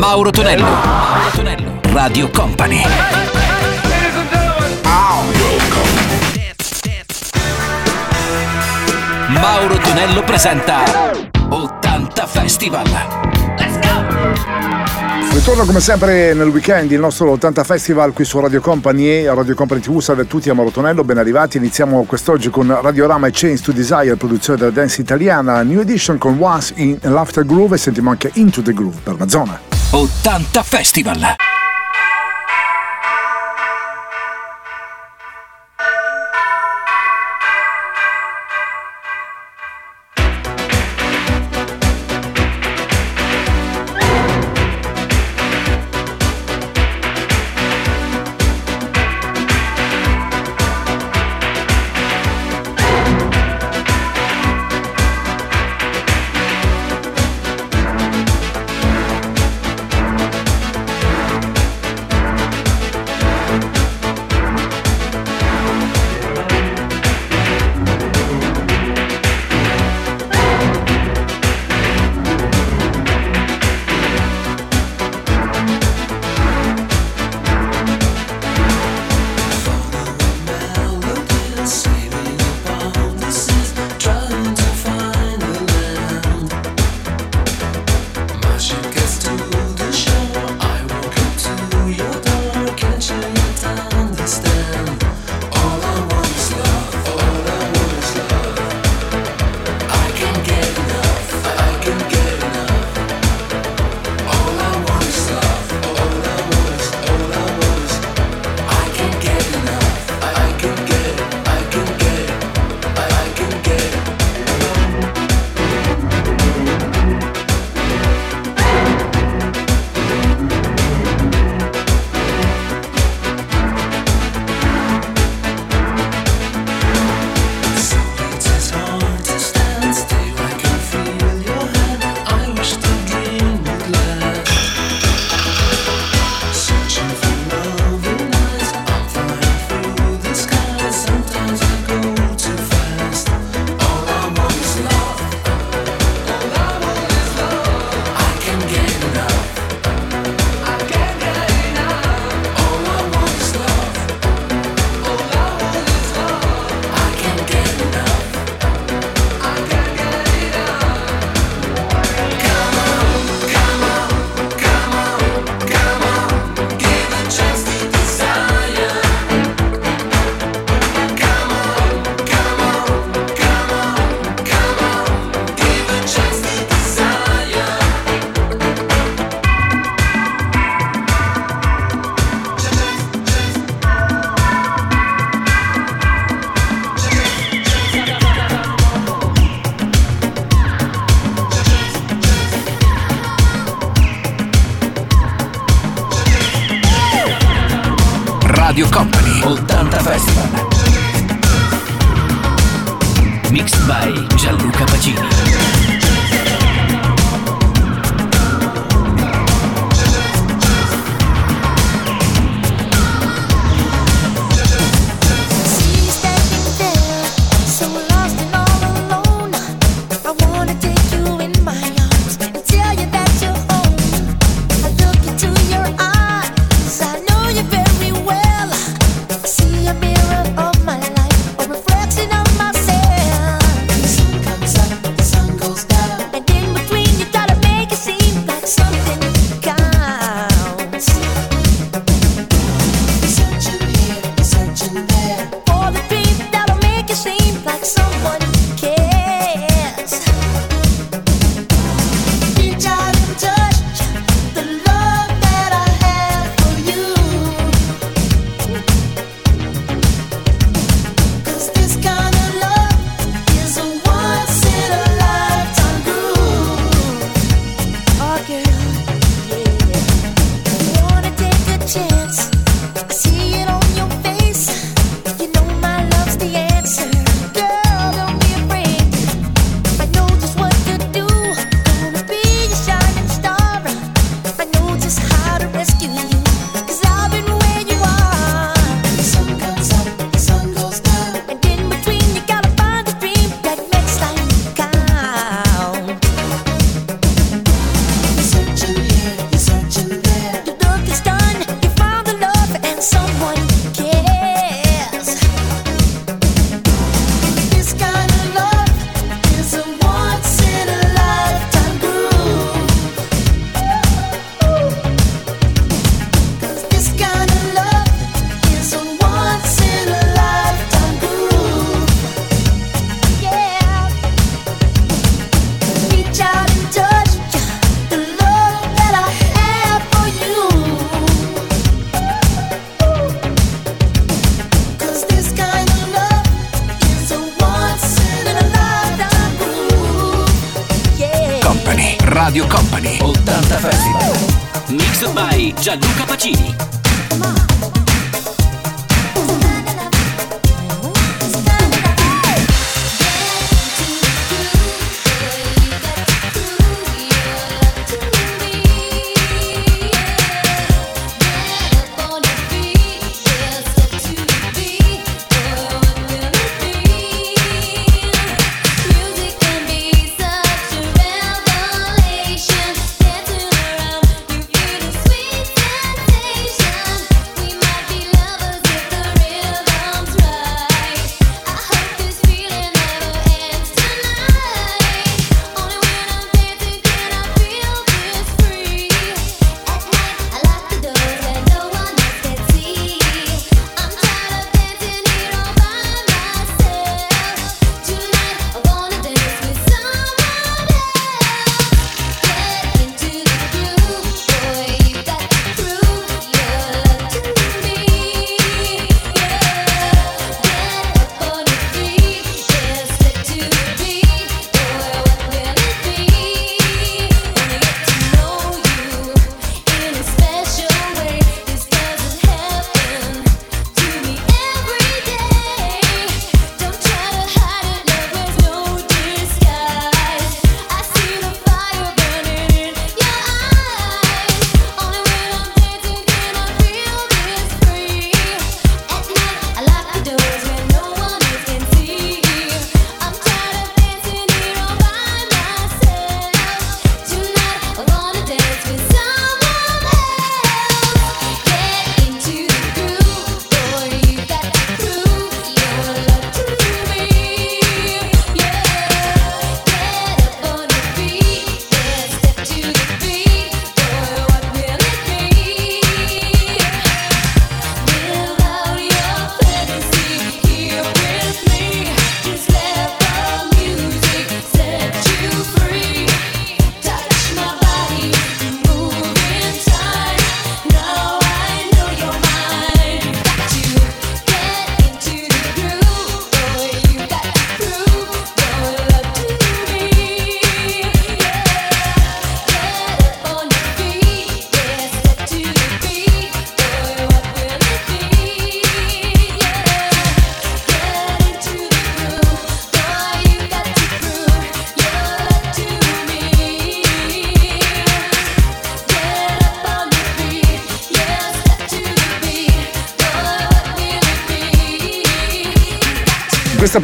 Mauro Tonello. Mauro Tonello. Radio Company. Mauro Tonello presenta 80 Festival. Let's go! Ritorno come sempre nel weekend il nostro 80 Festival qui su Radio Company e Radio Company TV. Salve a tutti, a Mauro Tonello, ben arrivati. Iniziamo quest'oggi con Radiorama e Chains to Desire, produzione della dance italiana, New Edition con Once in Laughter Groove e sentiamo anche Into the Groove per Mazzona. 80 Festival.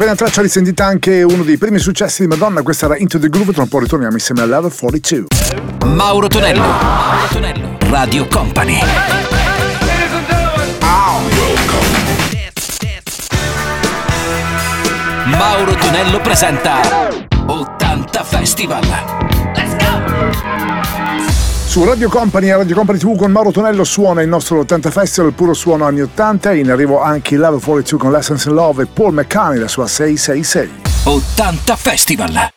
Appena traccia risentita anche uno dei primi successi di Madonna, questa era Into the Groove, tra un po' ritorniamo insieme a Level 42. Mauro Tonello, Mauro Tonello, Radio Company. Mauro Tonello presenta 80 Festival. Su Radio Company e Radio Company TV con Mauro Tonello suona il nostro 80 Festival, puro suono anni 80. In arrivo anche Level 42 con Lessons in Love e Paul McCartney, la sua 666. 80 Festival!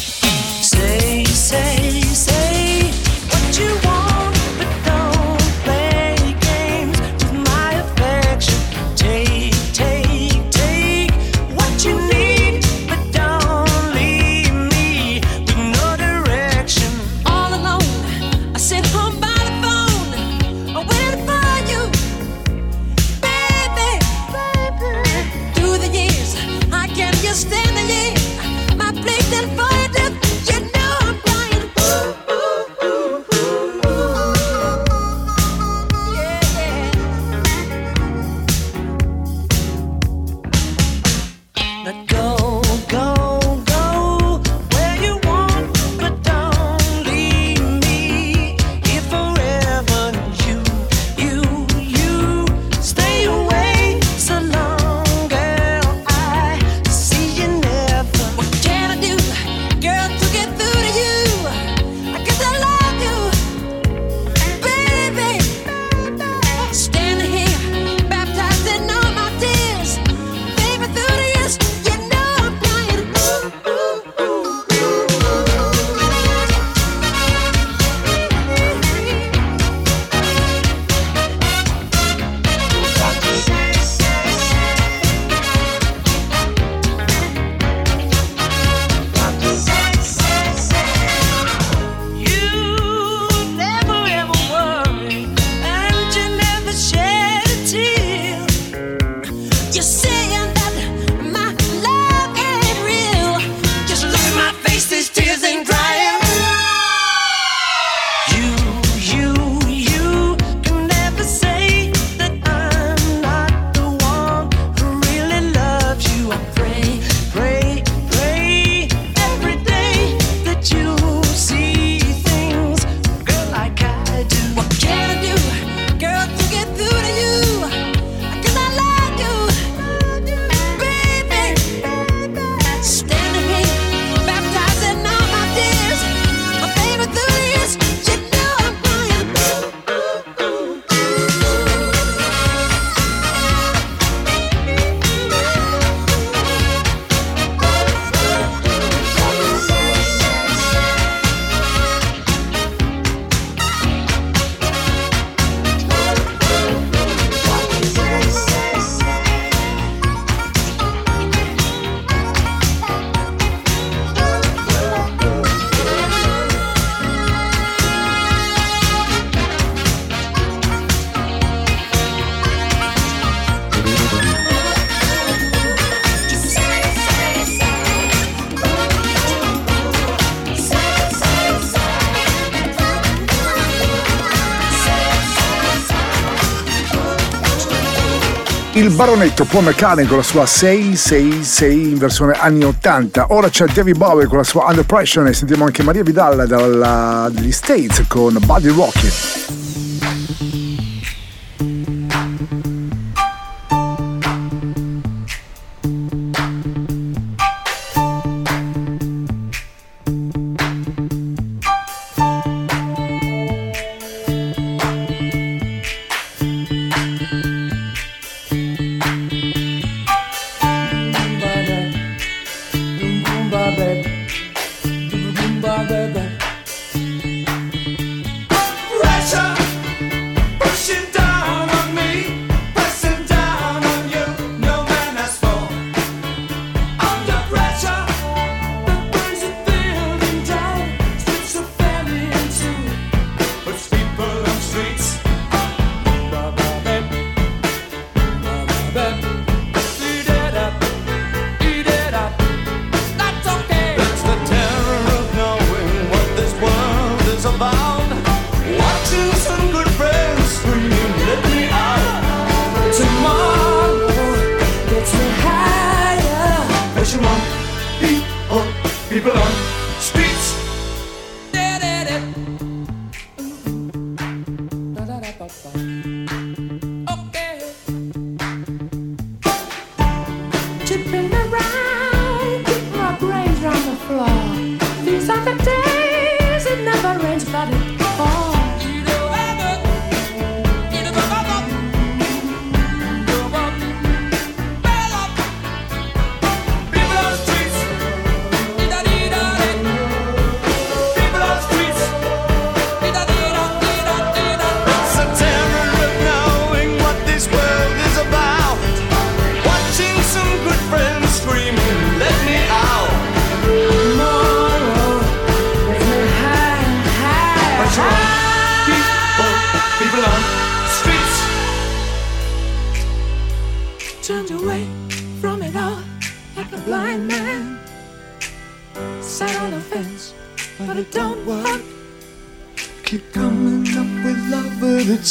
Baronetto Paul McCartney con la sua 666 in versione anni 80. Ora c'è David Bowie con la sua Under Pressure e sentiamo anche Maria Vidal dagli States con Buddy Rocket.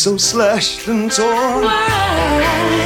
so slashed and torn. Why?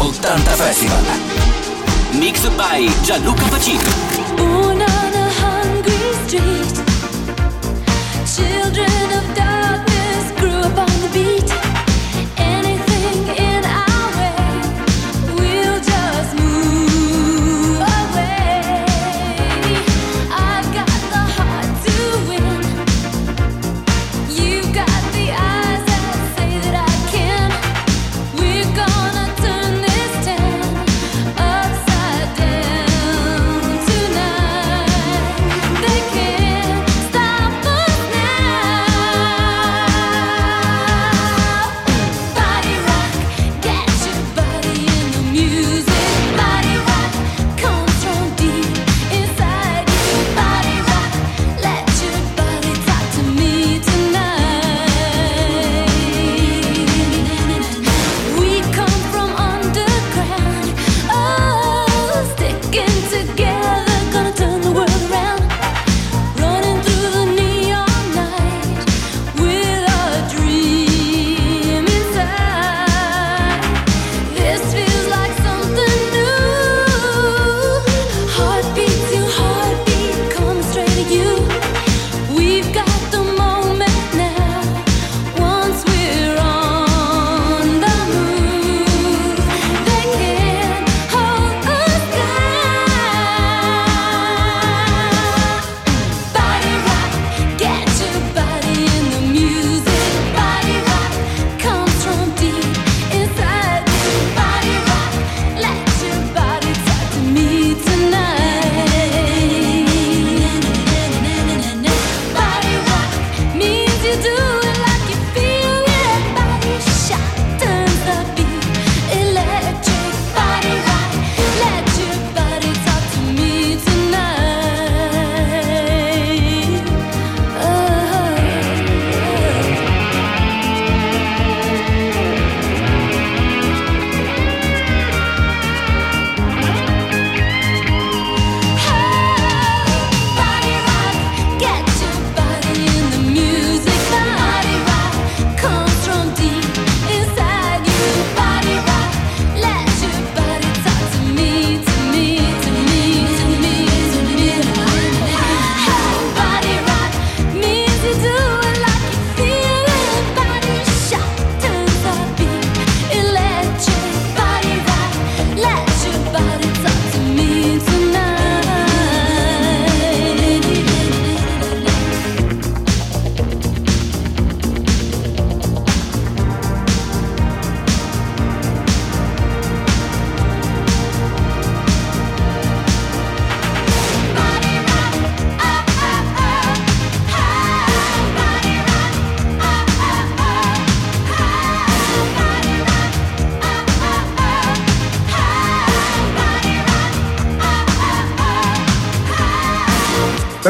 80 Festival. Mixed by Gianluca Pacini. Born hungry street.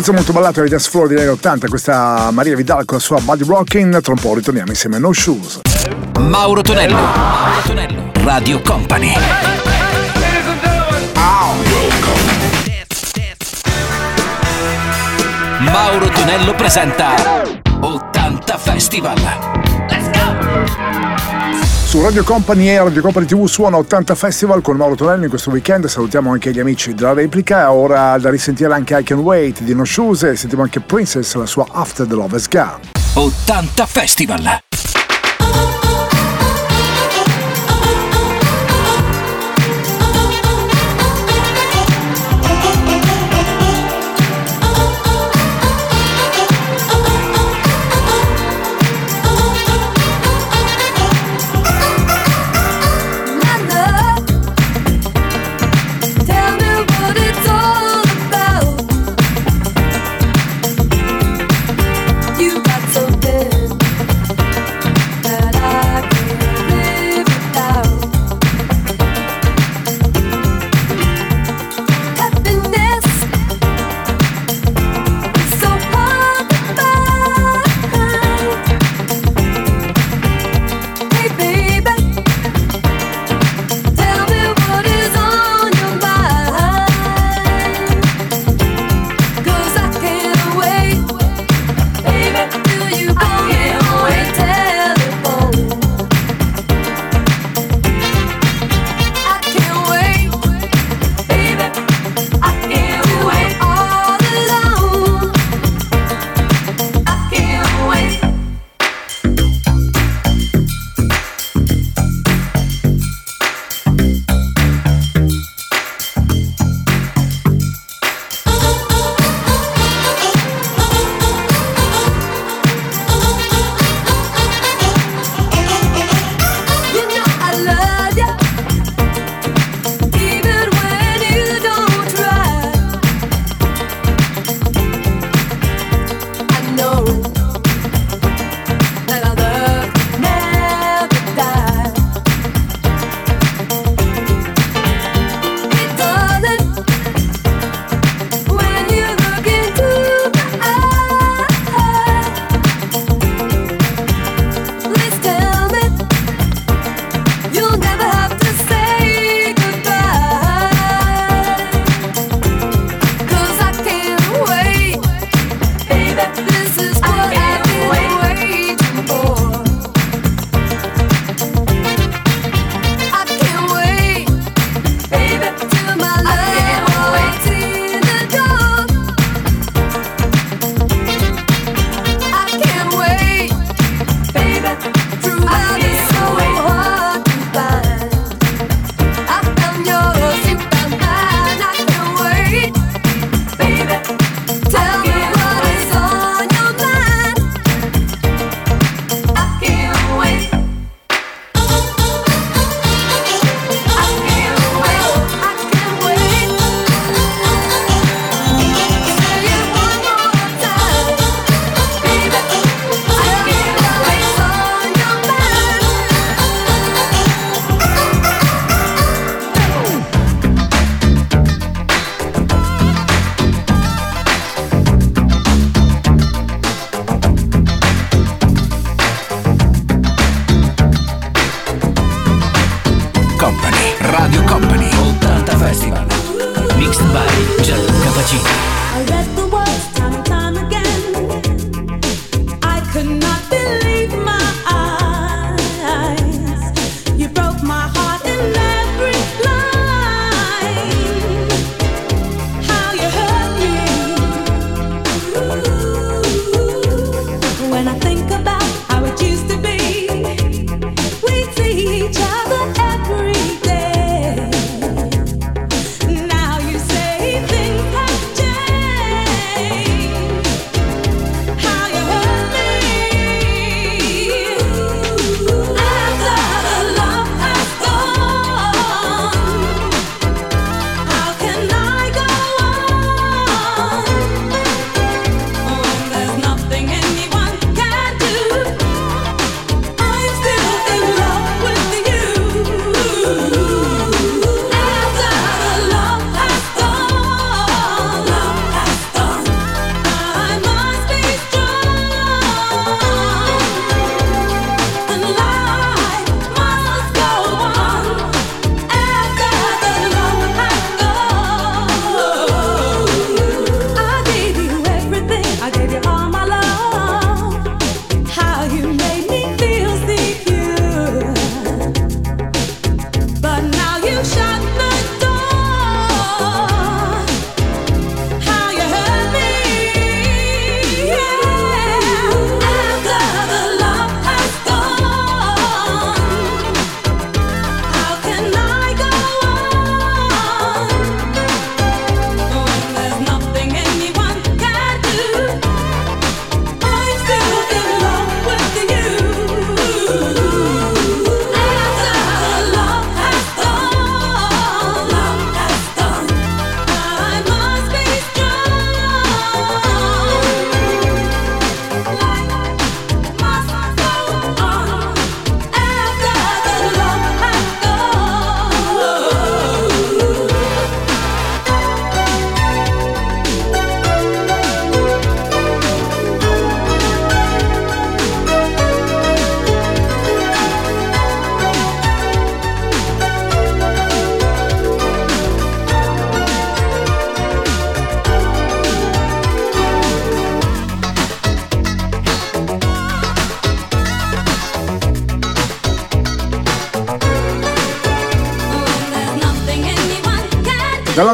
Pezzo molto ballato ai dance floor di anni 80, questa Maria Vidal con la sua Body Rocking, tra un po' ritorniamo insieme a No Shoes. Mauro Tonello, Mauro Tonello, Radio Company. Mauro Tonello presenta 80 Festival. Su Radio Company e Radio Company TV suona 80 Festival con Mauro Tonello in questo weekend. Salutiamo anche gli amici della replica. Ora da risentire anche I Can Wait di No Shoes e sentiamo anche Princess, la sua After the Lover's Gun. 80 Festival!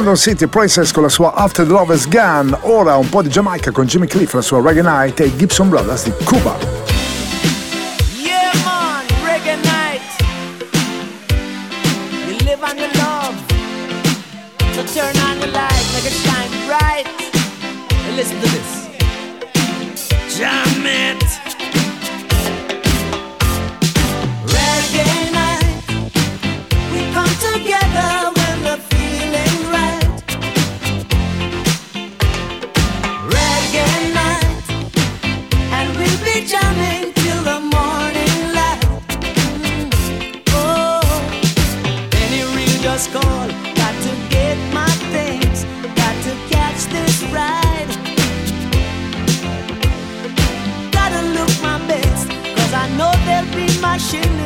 London City Princess con la sua After the Lovers Gun, ora un po' di Jamaica con Jimmy Cliff, la sua Reggae Night e Gibson Brothers di Cuba. crashing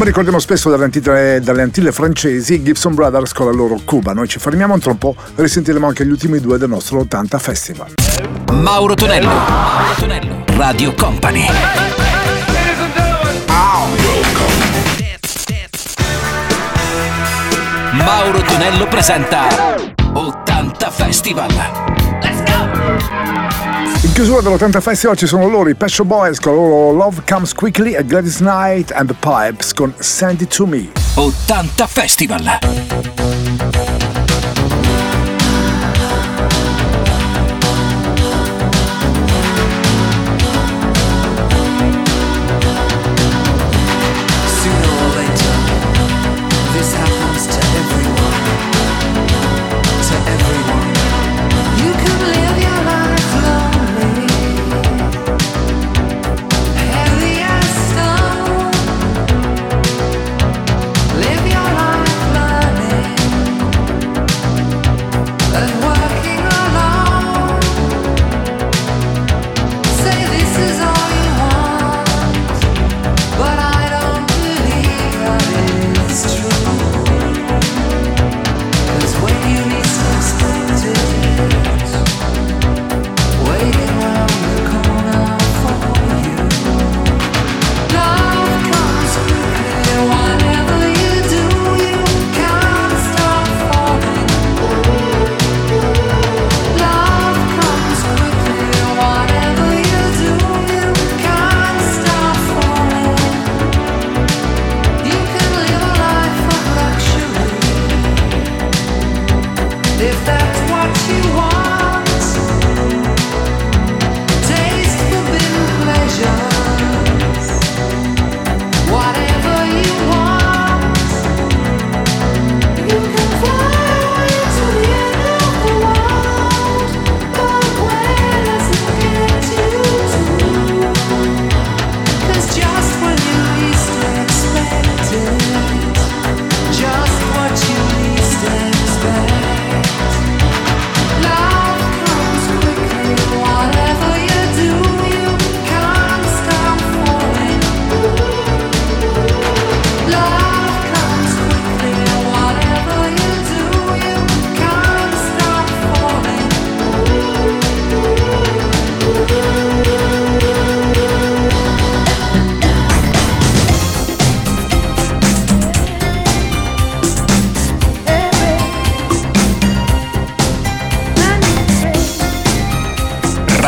Come ricordiamo spesso dalle antille, dalle antille francesi, Gibson Brothers con la loro Cuba. Noi ci fermiamo un troppo, risentiremo anche gli ultimi due del nostro 80 Festival. Mauro Tonello, Mauro Tonello, Radio Company. Mauro Tonello presenta 80 Festival. Let's chiusura dell'80 Festival ci sono loro, i Pescio Boys con loro Love Comes Quickly e Gladys Night and the Pipes con Send It To Me. 80 Festival!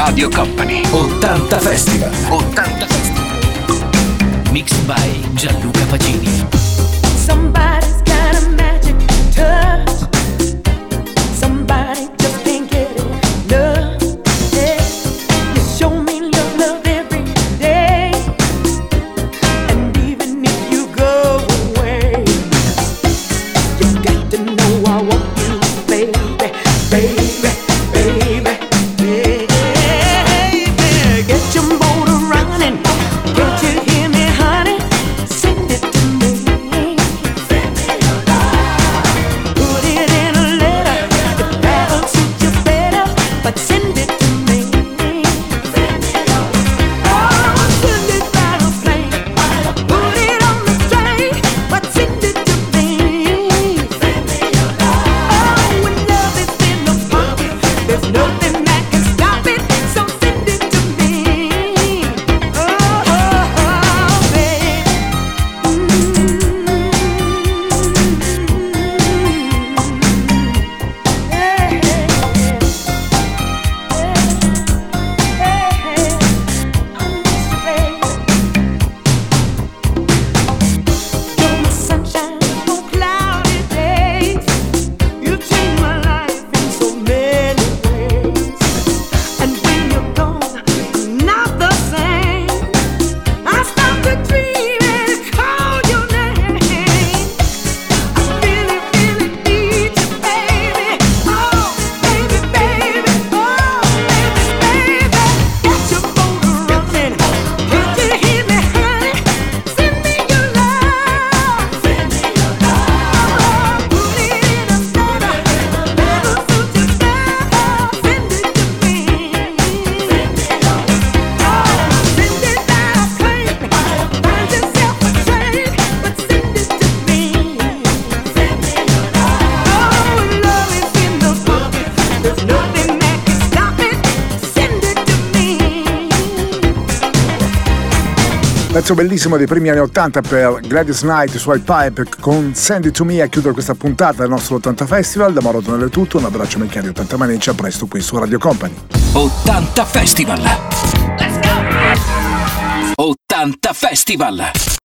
Radio Company. 80 Festival. 80 Festival. Mixed by Gianluca Pacini. Somebody's got a magic touch. Bellissimo dei primi anni 80 per Gladys Knight su Pipe con Send It To Me a chiudere questa puntata del nostro 80 Festival. Da Mauro è tutto, un abbraccio amici di 80 Mani e ci a presto qui su Radio Company. 80 Festival. 80 Festival.